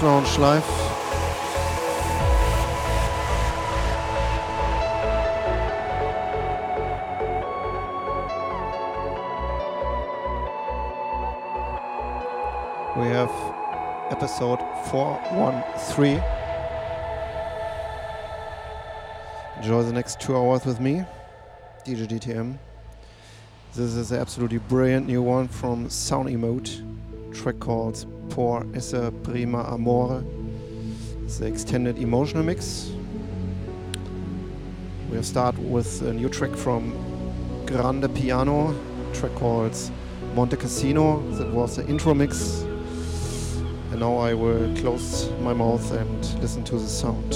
Lounge live. We have episode 413. Enjoy the next two hours with me, DJ DTM. This is an absolutely brilliant new one from SounEmot, track called Por essa prima amore. It's the extended emotional mix. We'll start with a new track from Grande Piano, track called Monte Cassino. That was the intro mix. And now I will close my mouth and listen to the sound.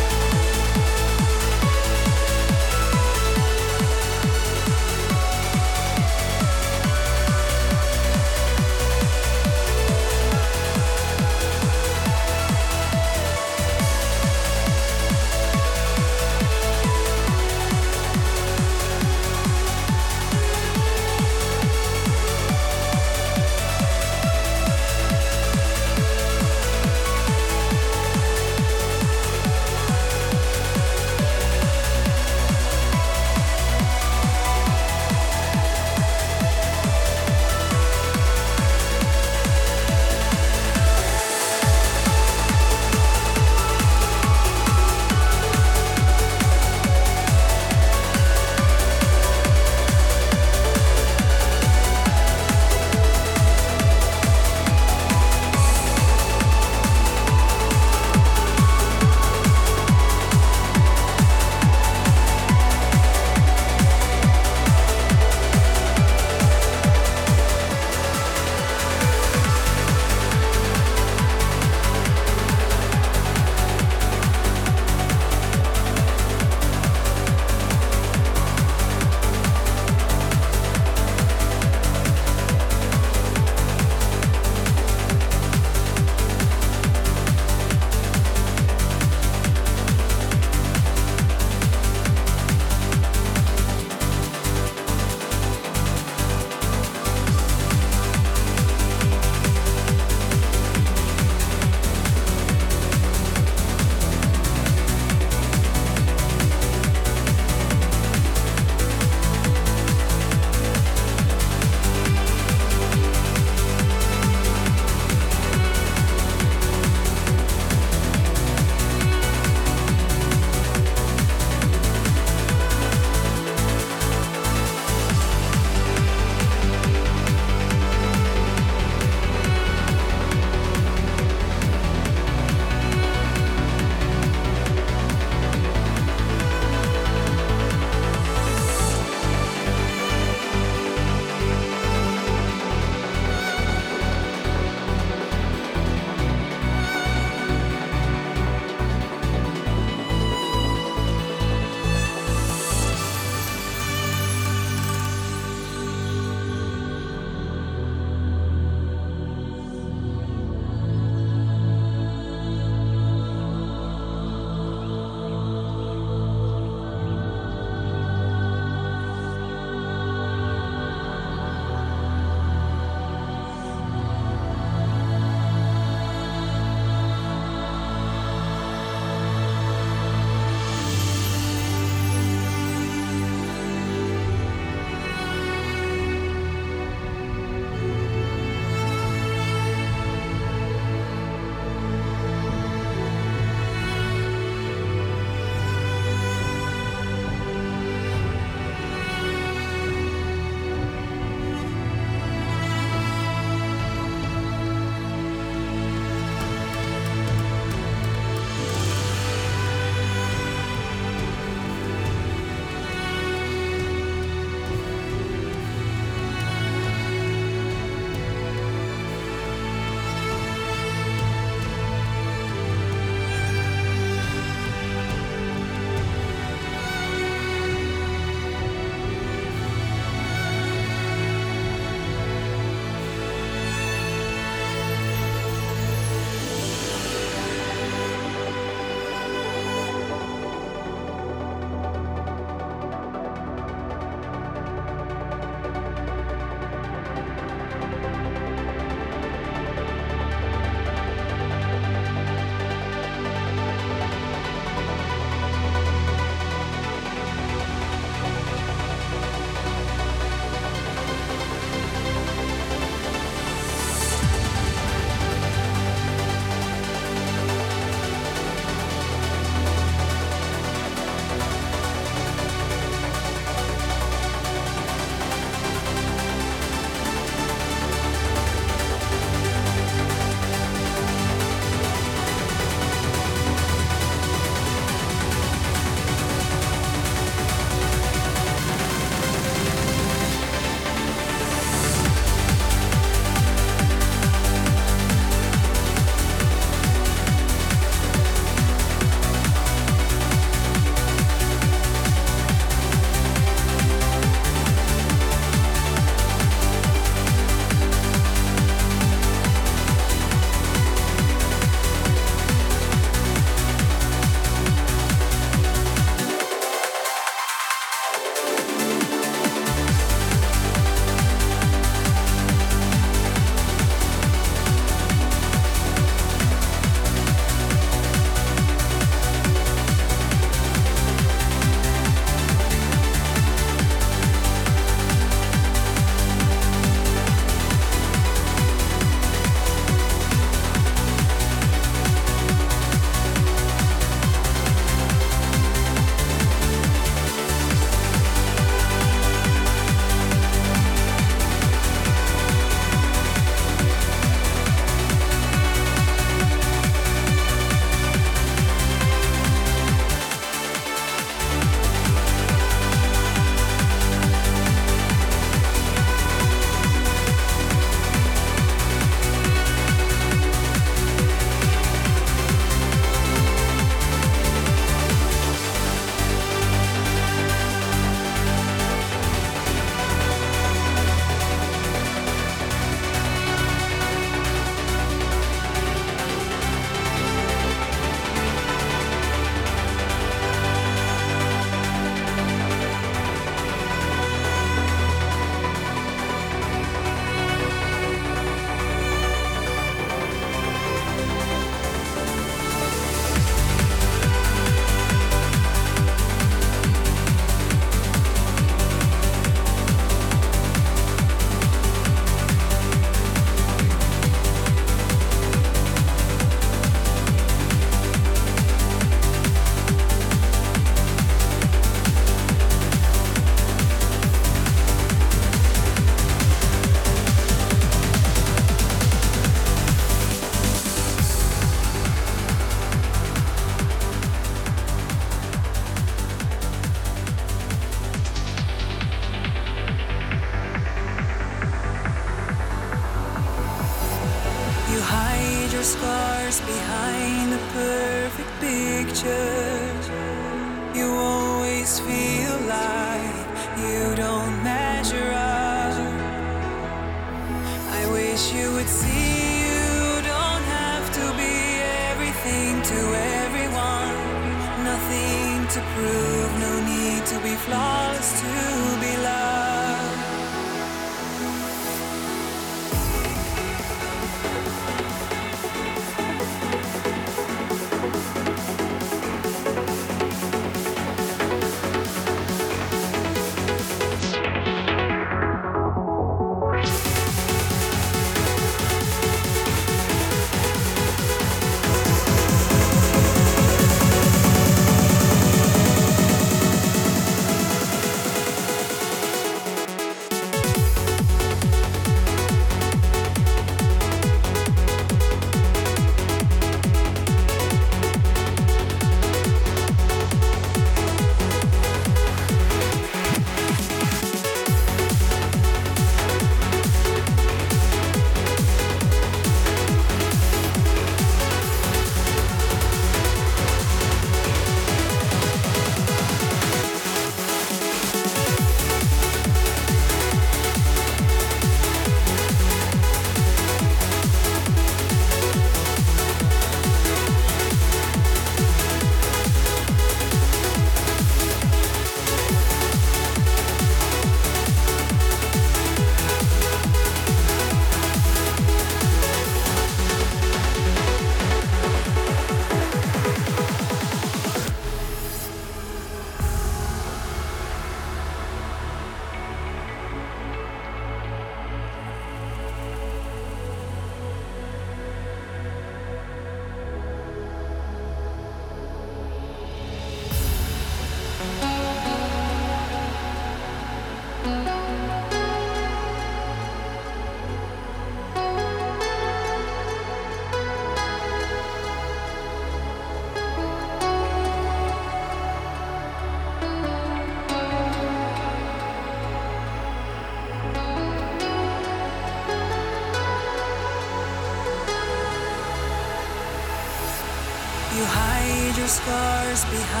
Scars behind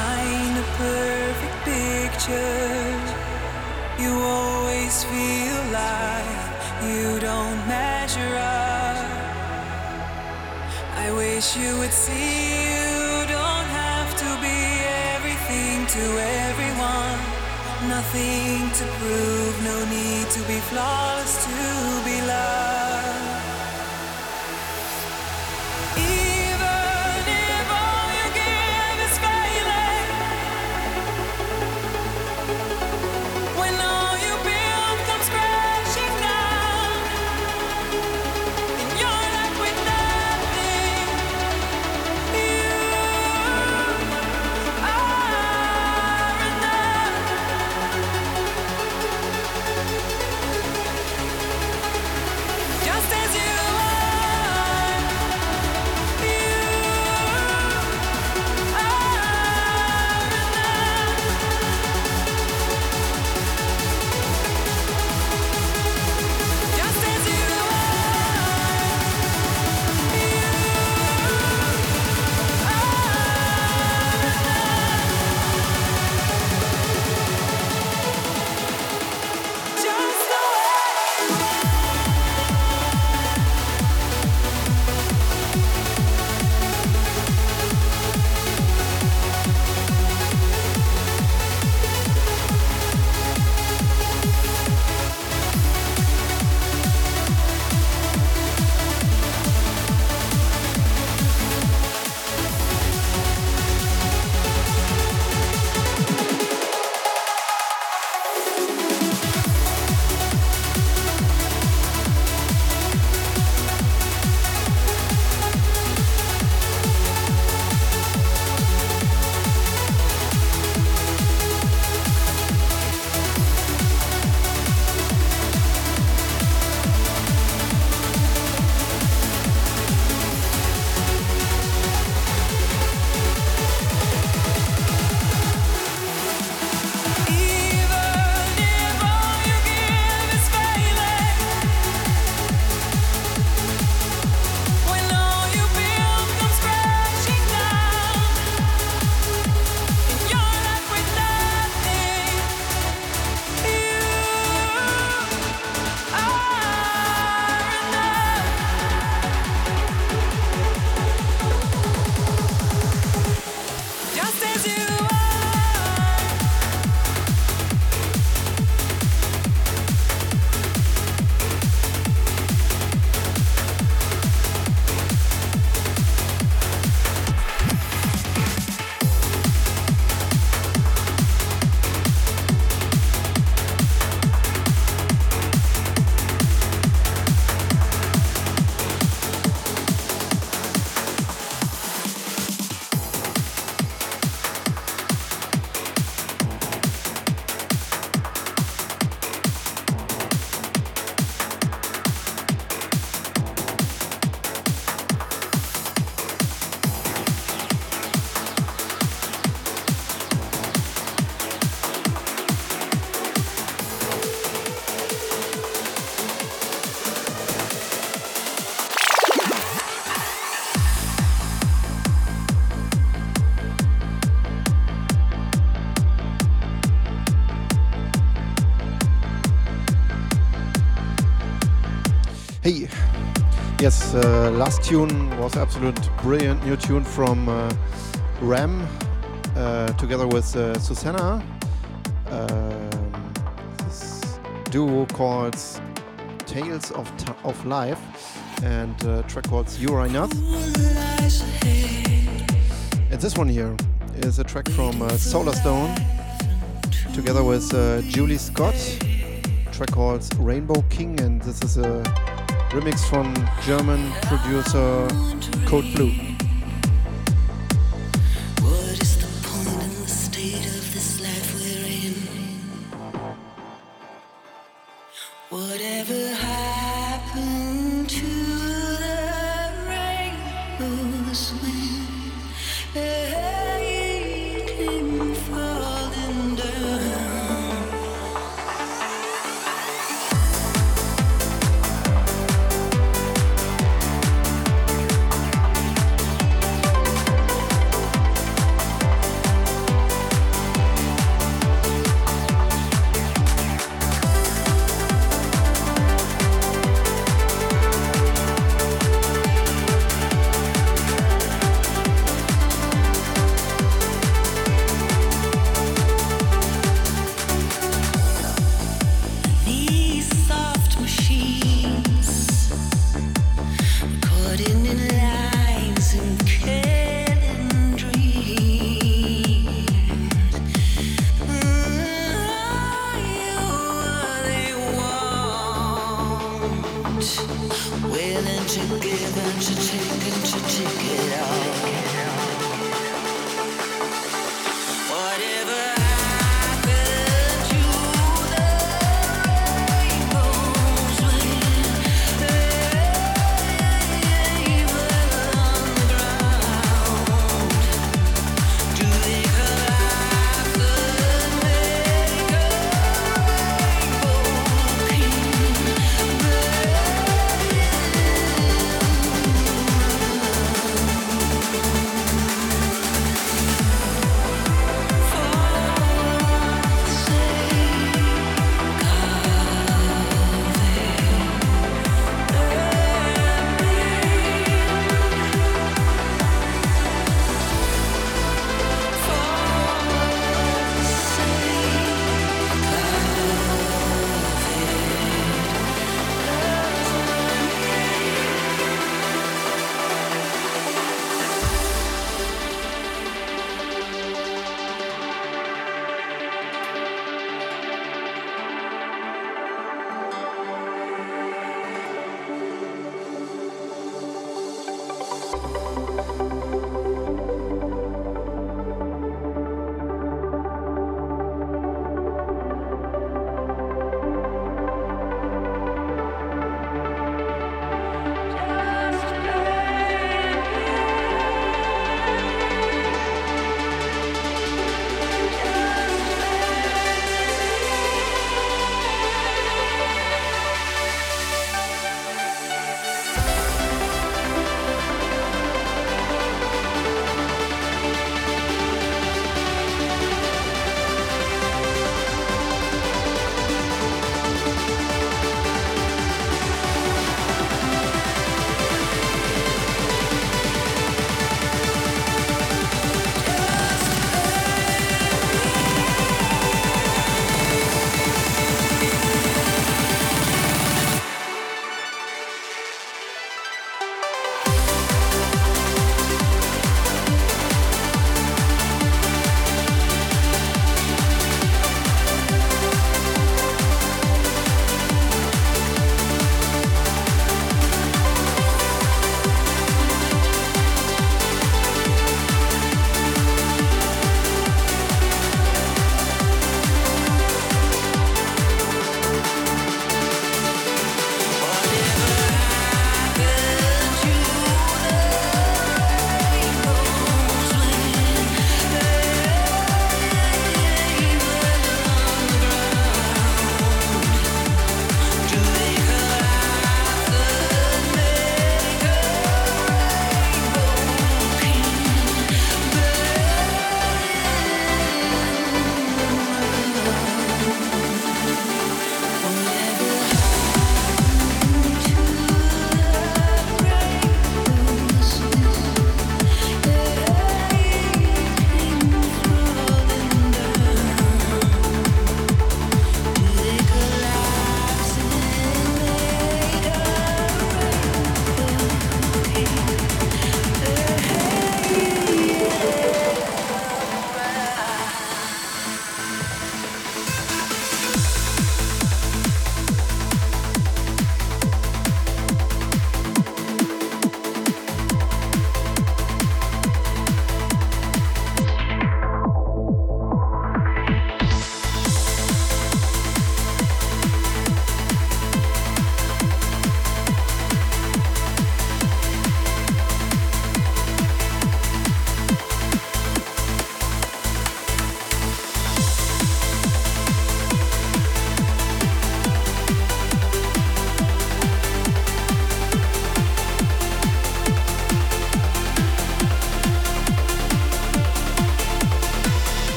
yes, uh, last tune was absolute brilliant new tune from uh, RAM uh, together with uh, Susana. Um, this duo called Tales of, T of Life and uh, track called You Are Not. And this one here is a track from uh, Solarstone together with Julie Scott, track called Rainbow King, and this is a remix from German producer Cold Blue.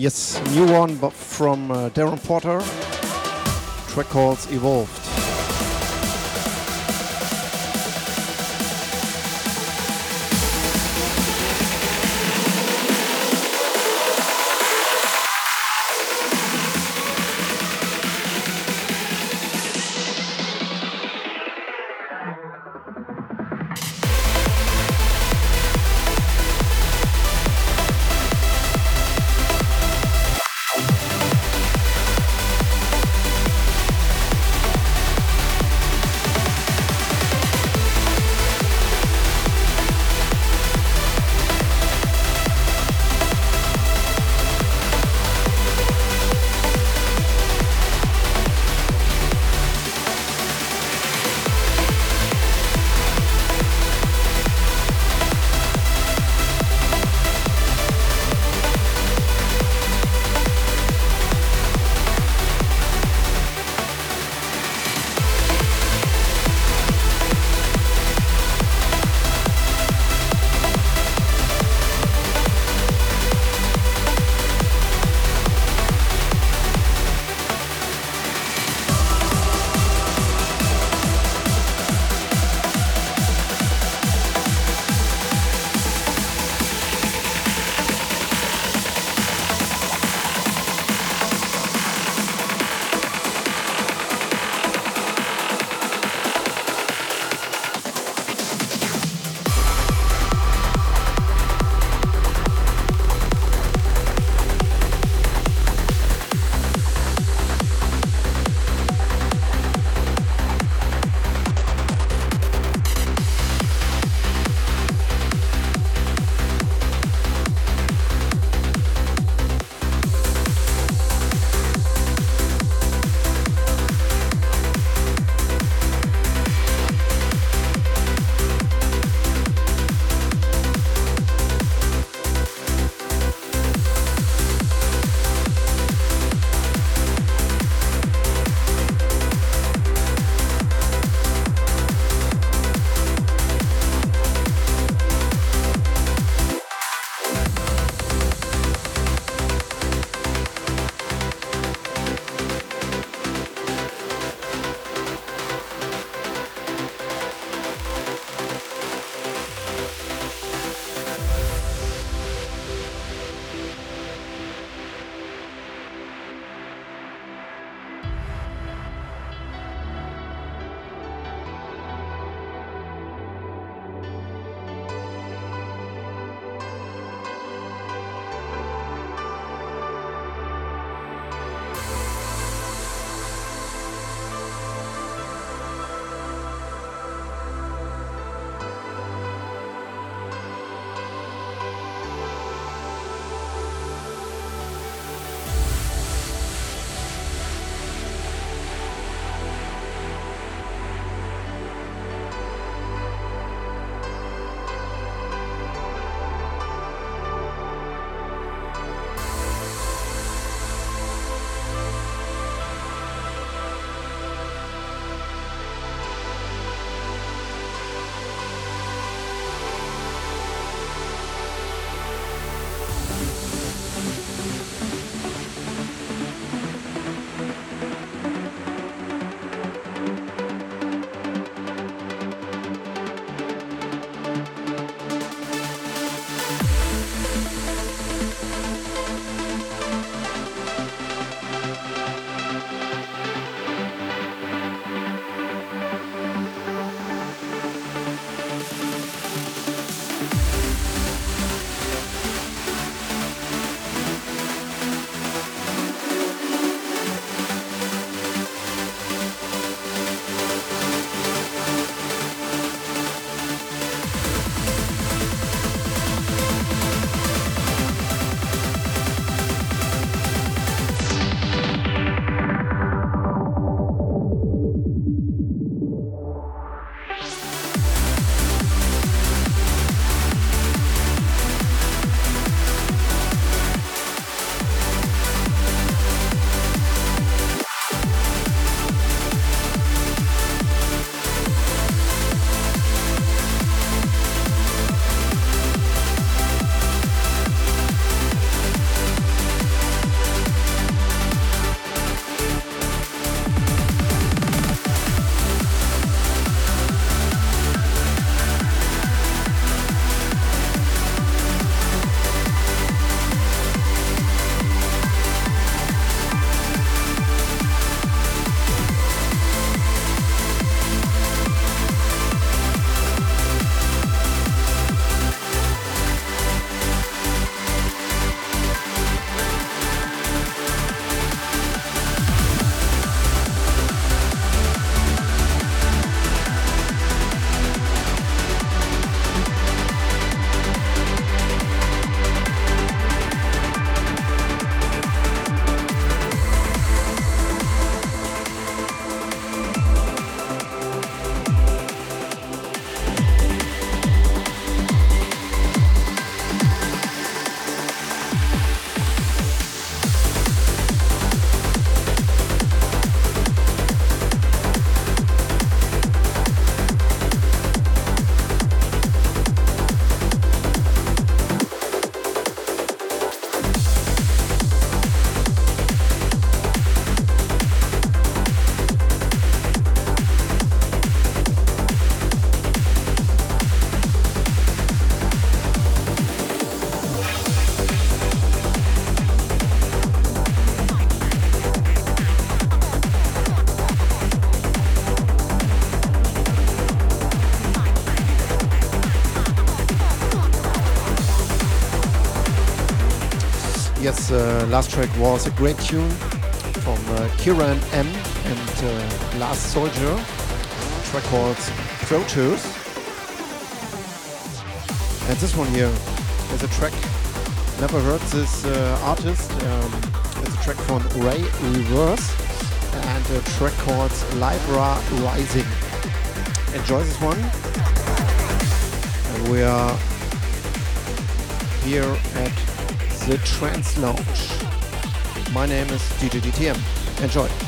Yes, new one but from uh, Darren Porter. Track called Evolved. Last track was a great tune from uh, Kiran M and uh, Last Soldier. track called Proteus. And this one here is a track. Never heard this uh, artist. Um, it's a track from Ray Reverse and a track called Libra Rising. Enjoy this one. And we are here at the Trance Lounge. My name is DJ DTM. Enjoy.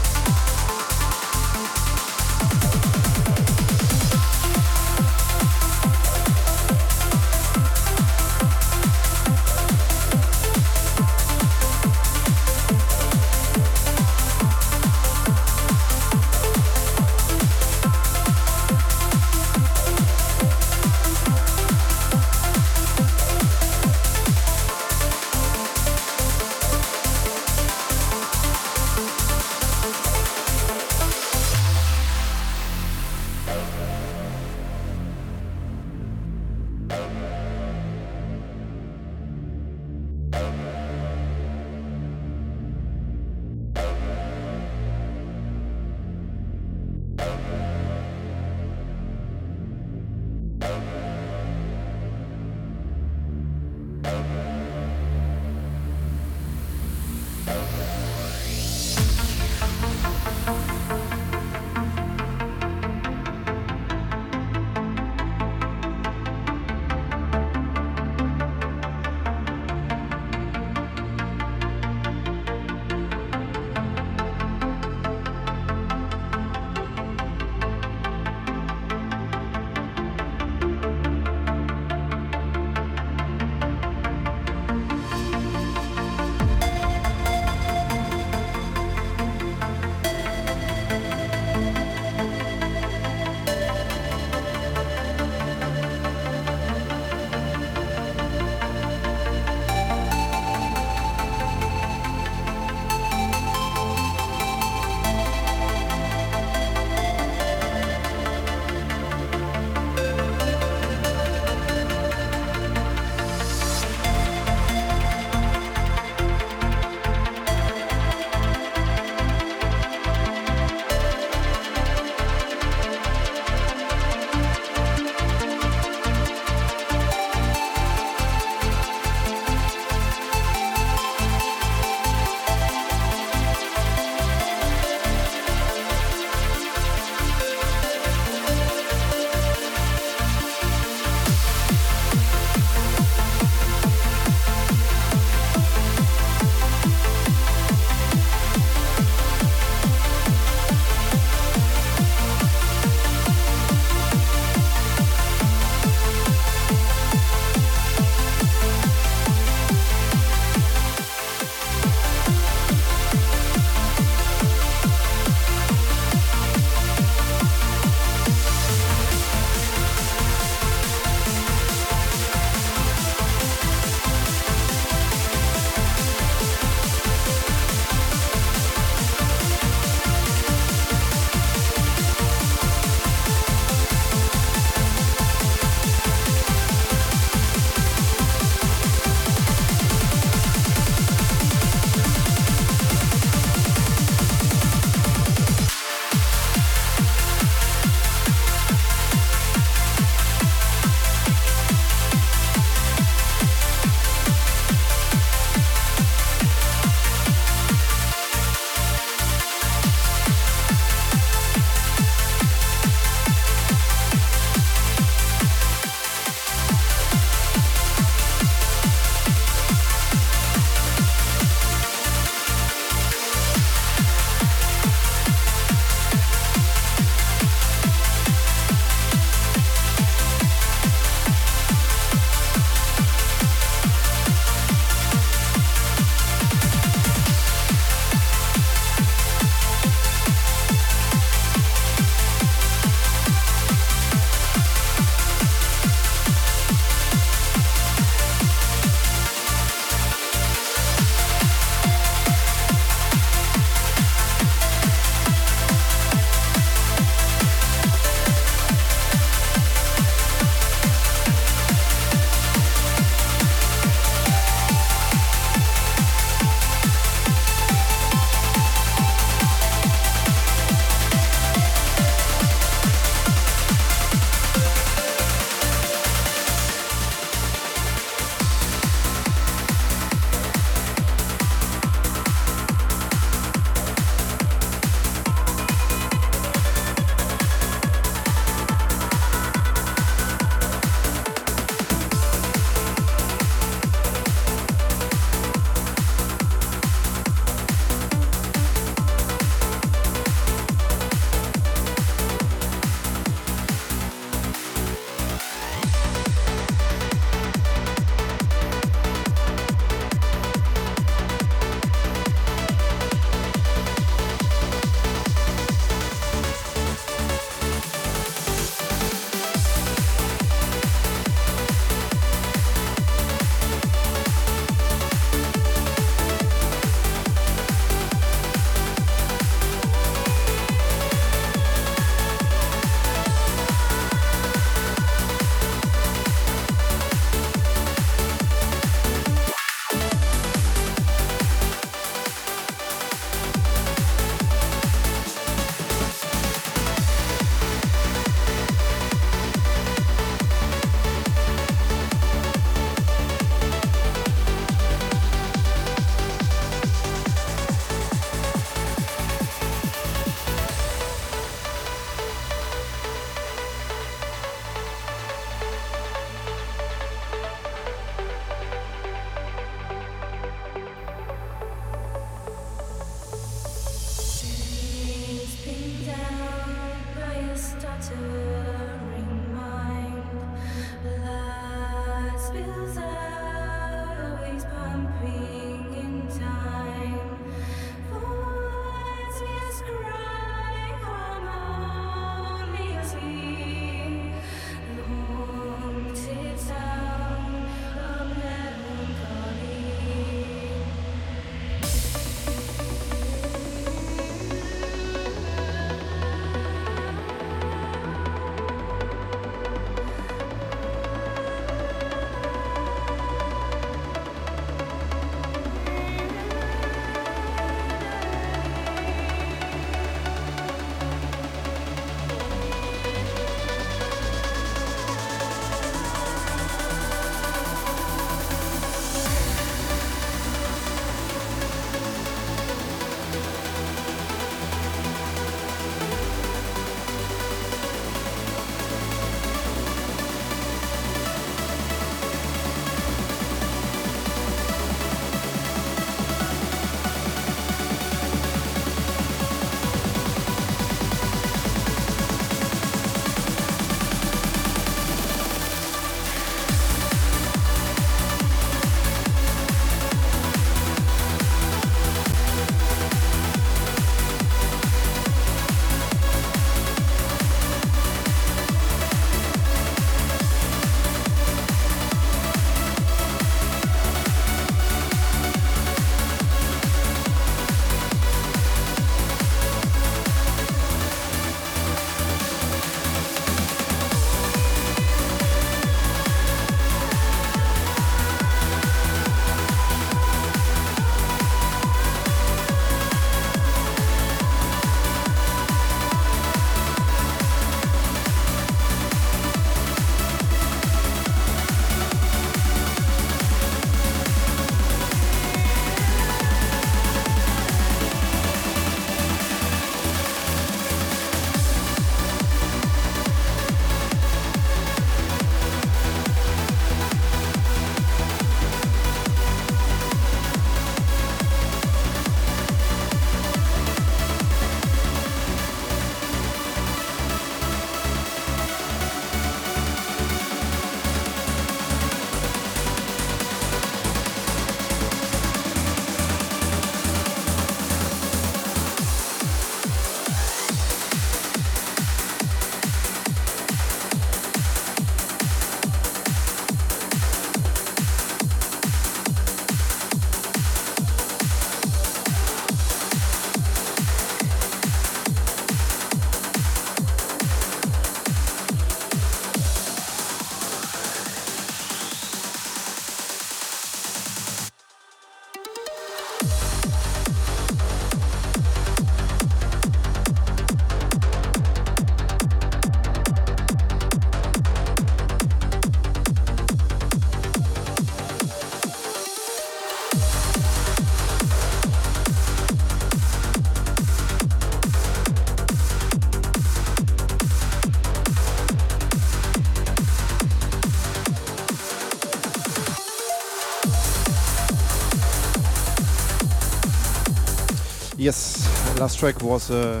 Last track was a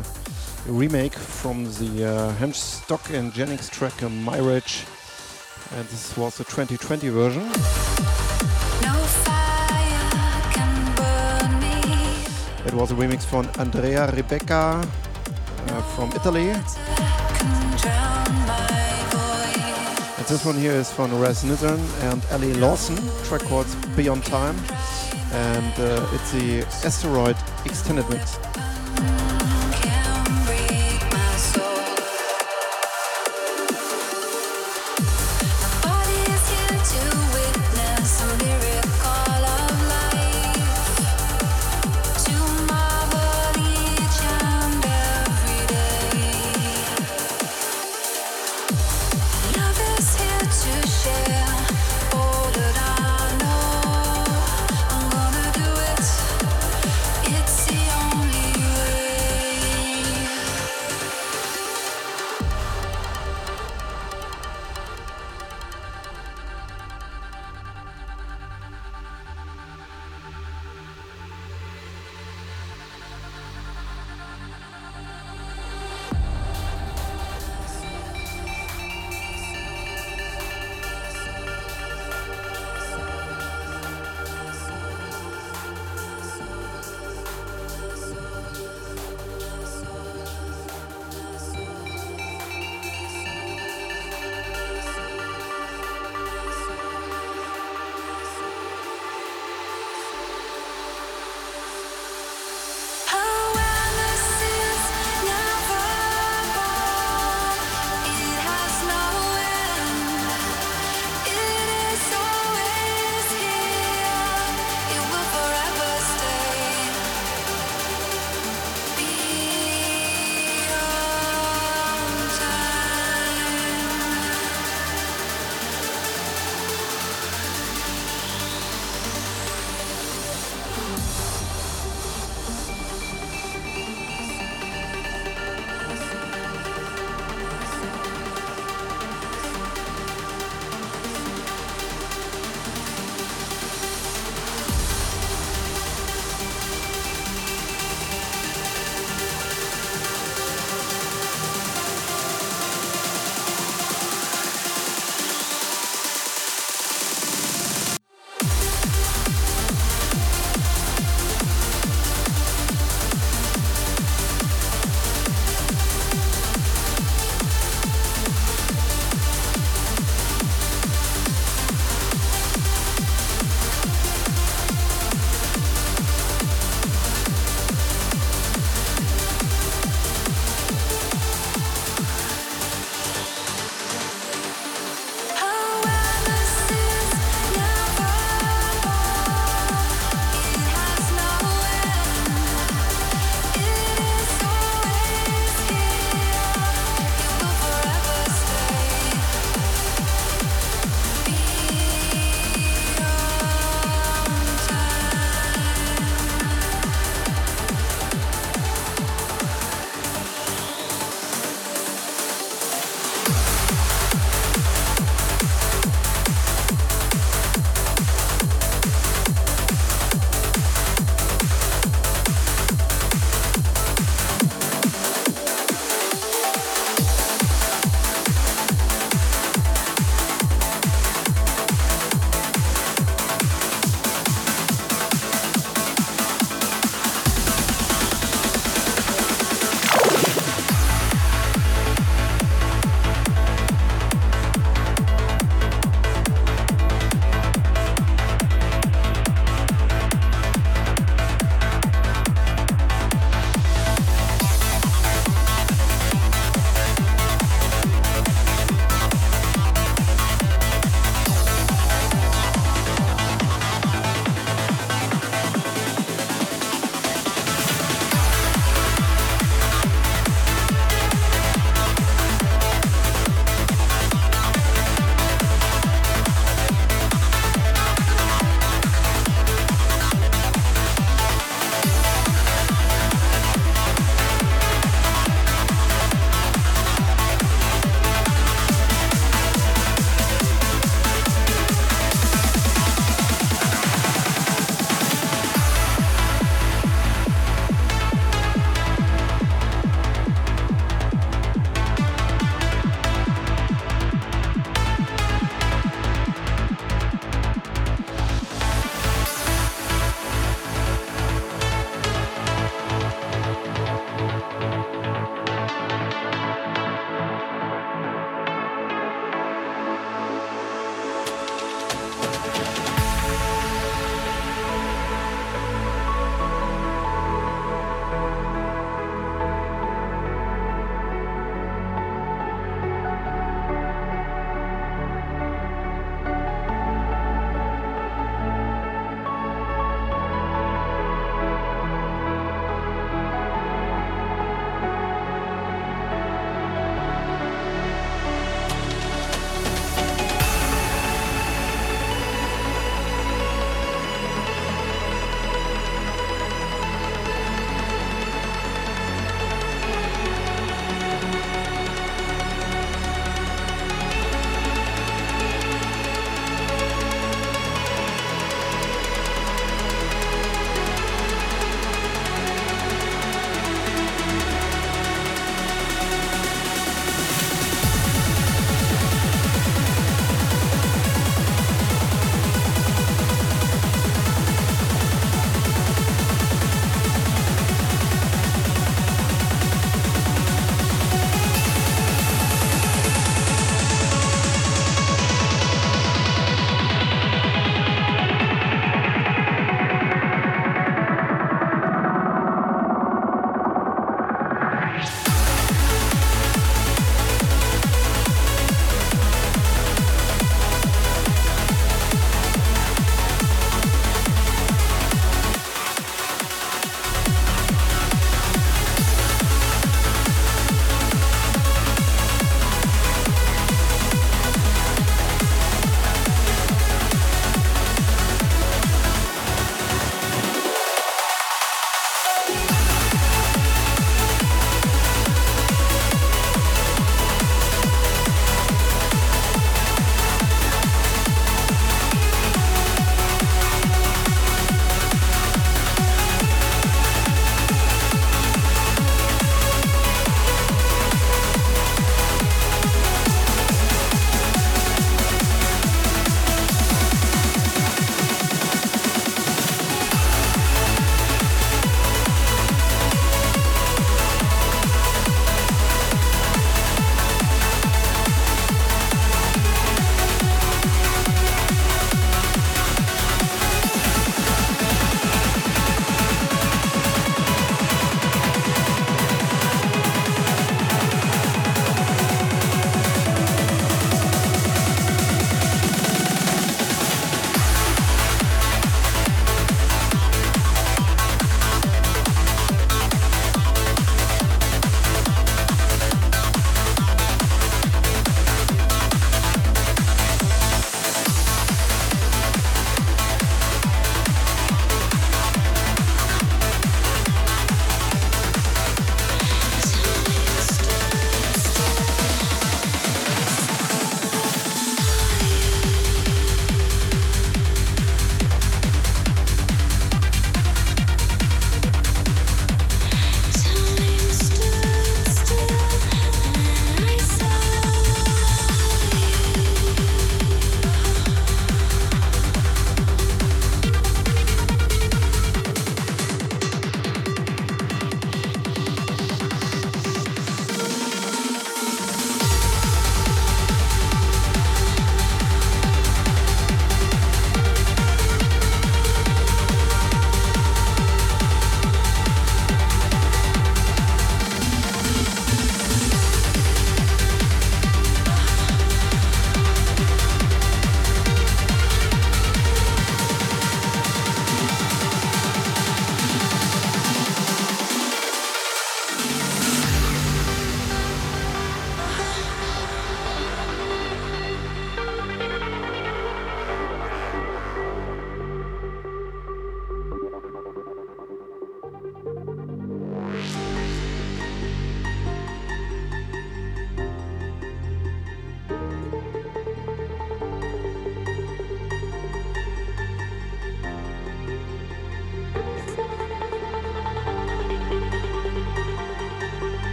remake from the uh, Hemstock and Jennings track uh, Mirage, and this was the 2020 version. No fire can burn me. It was a remix from Andrea Ribeca uh, from Italy. Can drown my voice. And this one here is from Raz Nitzan and Ellie Lawson, track called Beyond Time. And uh, it's the Asteroid Extended Mix.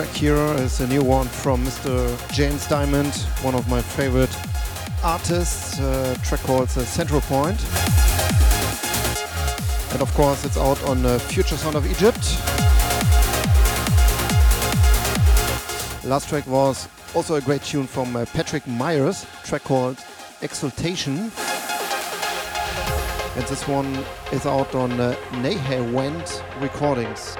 Track here is a new one from Mr. James Dymond, one of my favorite artists. Uh, track called uh, Centrepoint. And of course, it's out on uh, Future Sound of Egypt. Last track was also a great tune from Patrick Mayers, track called Exultation. And this one is out on Nehe Went Recordings.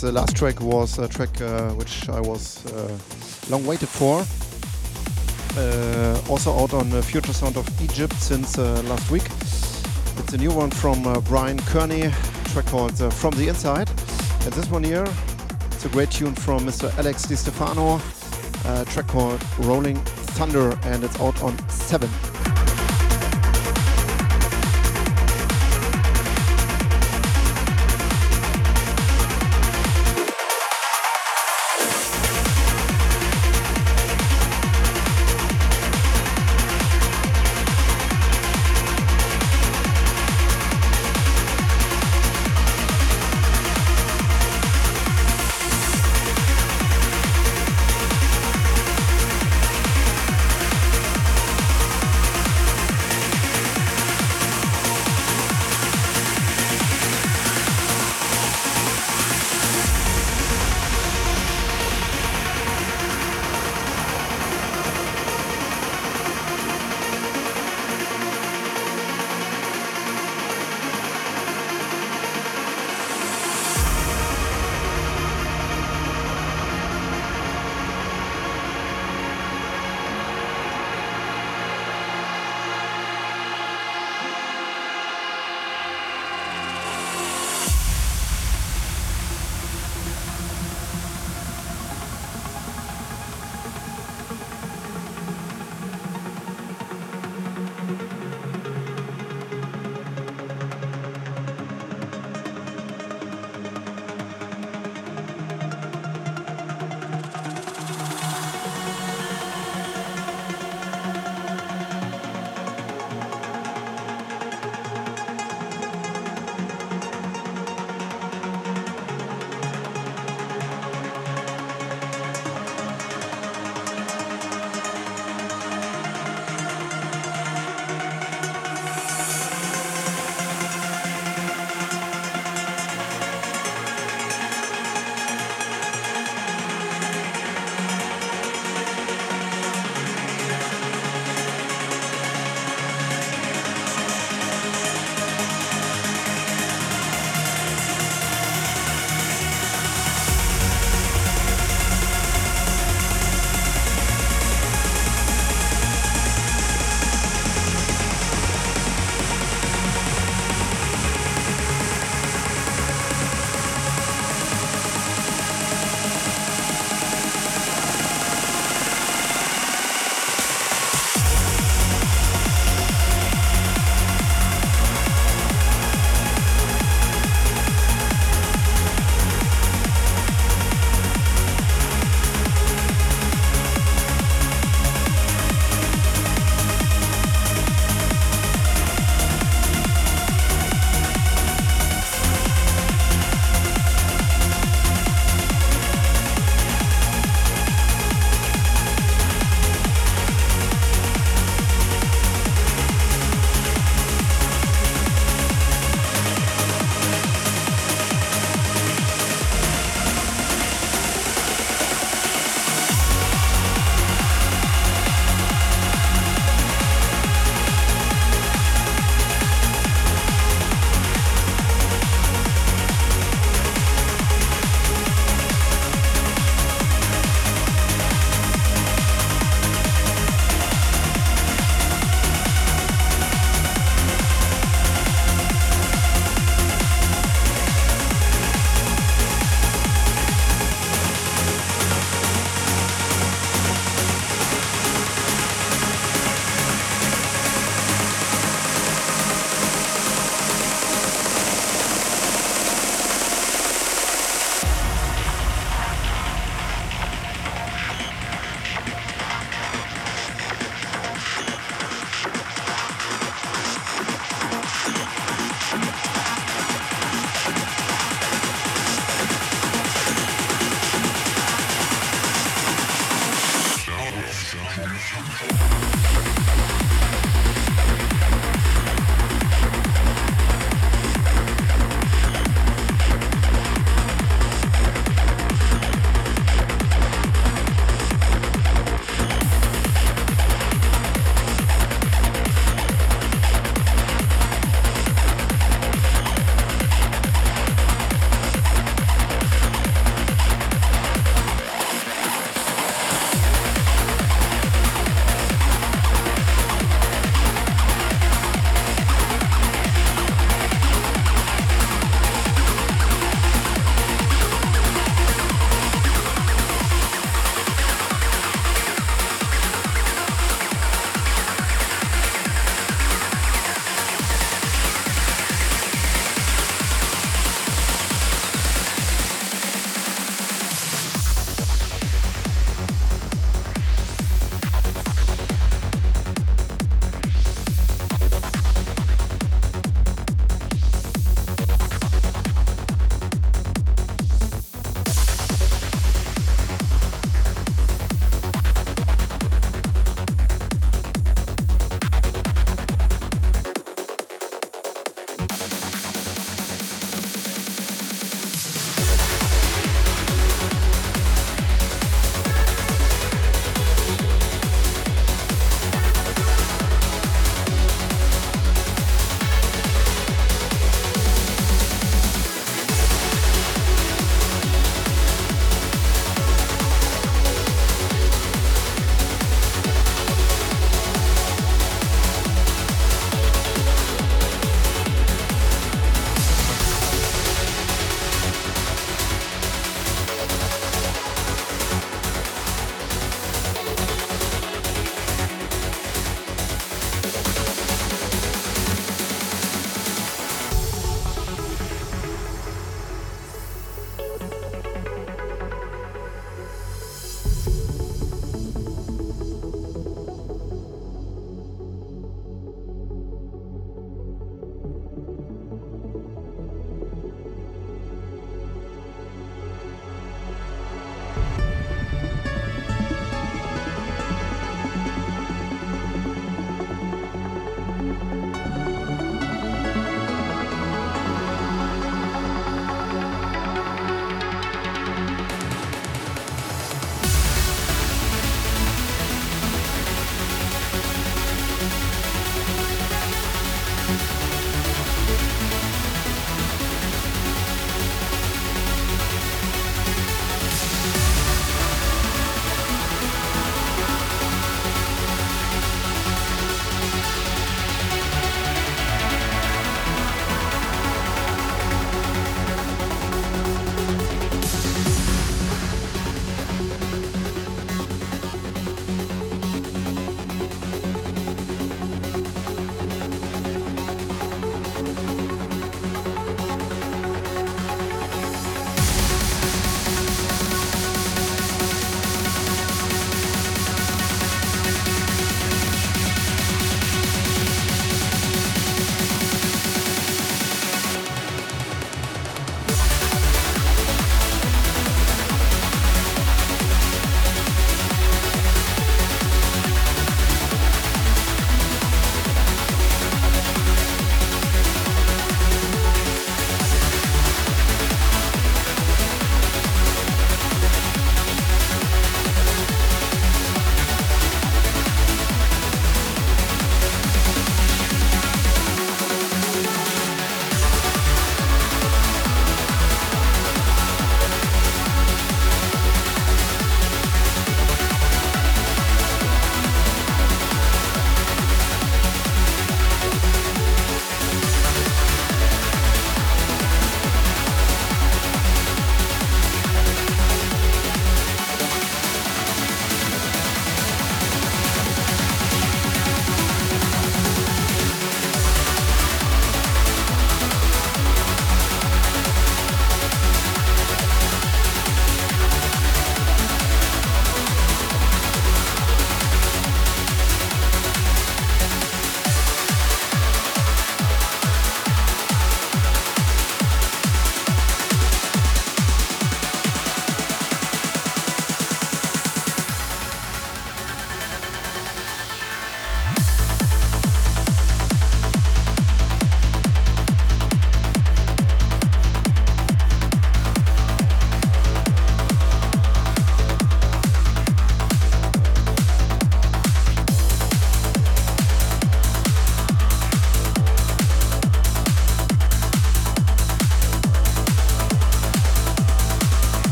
The last track was a track uh, which I was uh, long waited for. Uh, also out on uh, Future Sound of Egypt since uh, last week. It's a new one from uh, Bryan Kearney, track called uh, From the Inside. And this one here, it's a great tune from Mr. Alex Di Stefano, uh, track called Rolling Thunder, and it's out on 7.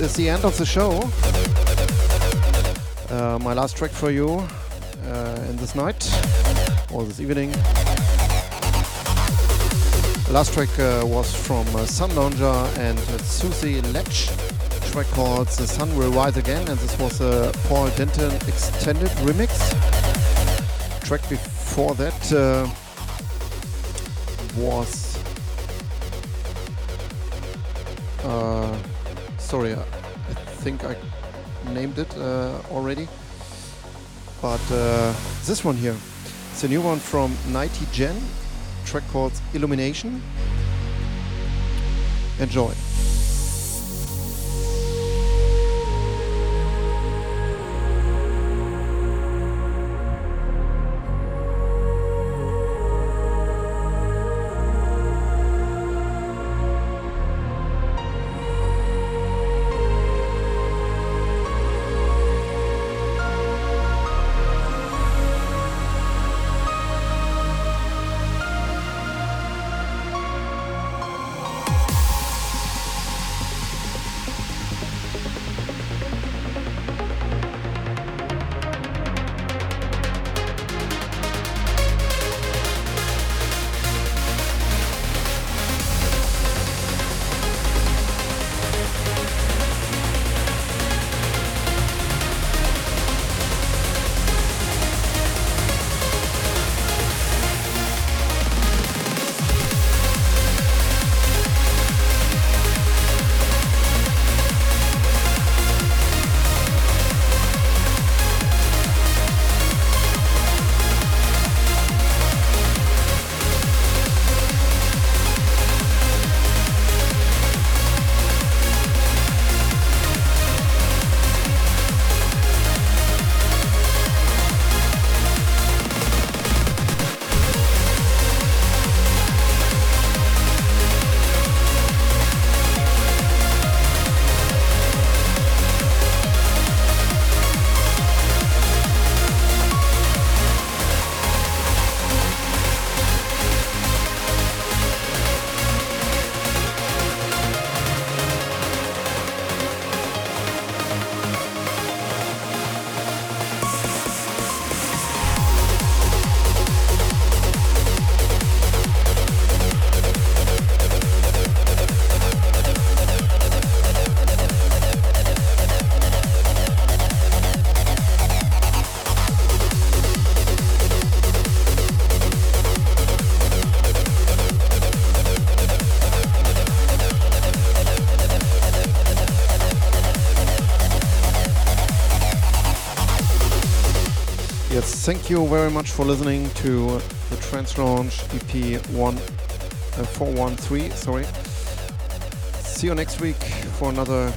Is the end of the show. Uh, my last track for you uh, in this night or this evening. Last track uh, was from uh, Sunlounger and uh, Susie Ledge. Track called The Sun Will Rise Again, and this was a Paul Denton extended remix. Track before that uh, was. Sorry, I, I think I named it uh, already. But uh, this one here, it's a new one from NyTiGen track called Illumination. Enjoy. Thank you very much for listening to the Trance Lounge EP 1 uh, 413. Sorry. See you next week for another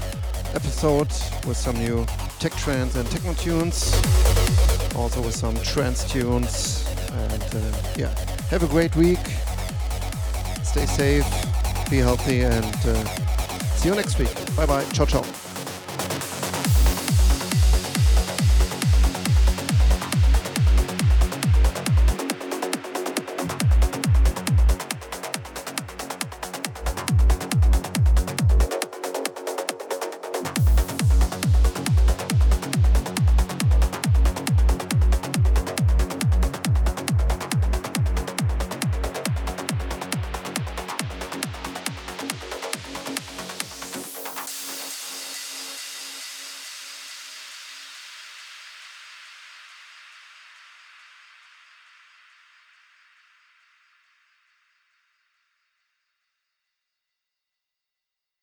episode with some new tech trance and techno tunes, also with some trance tunes. And uh, yeah, have a great week. Stay safe, be healthy, and uh, see you next week. Bye bye. Ciao ciao.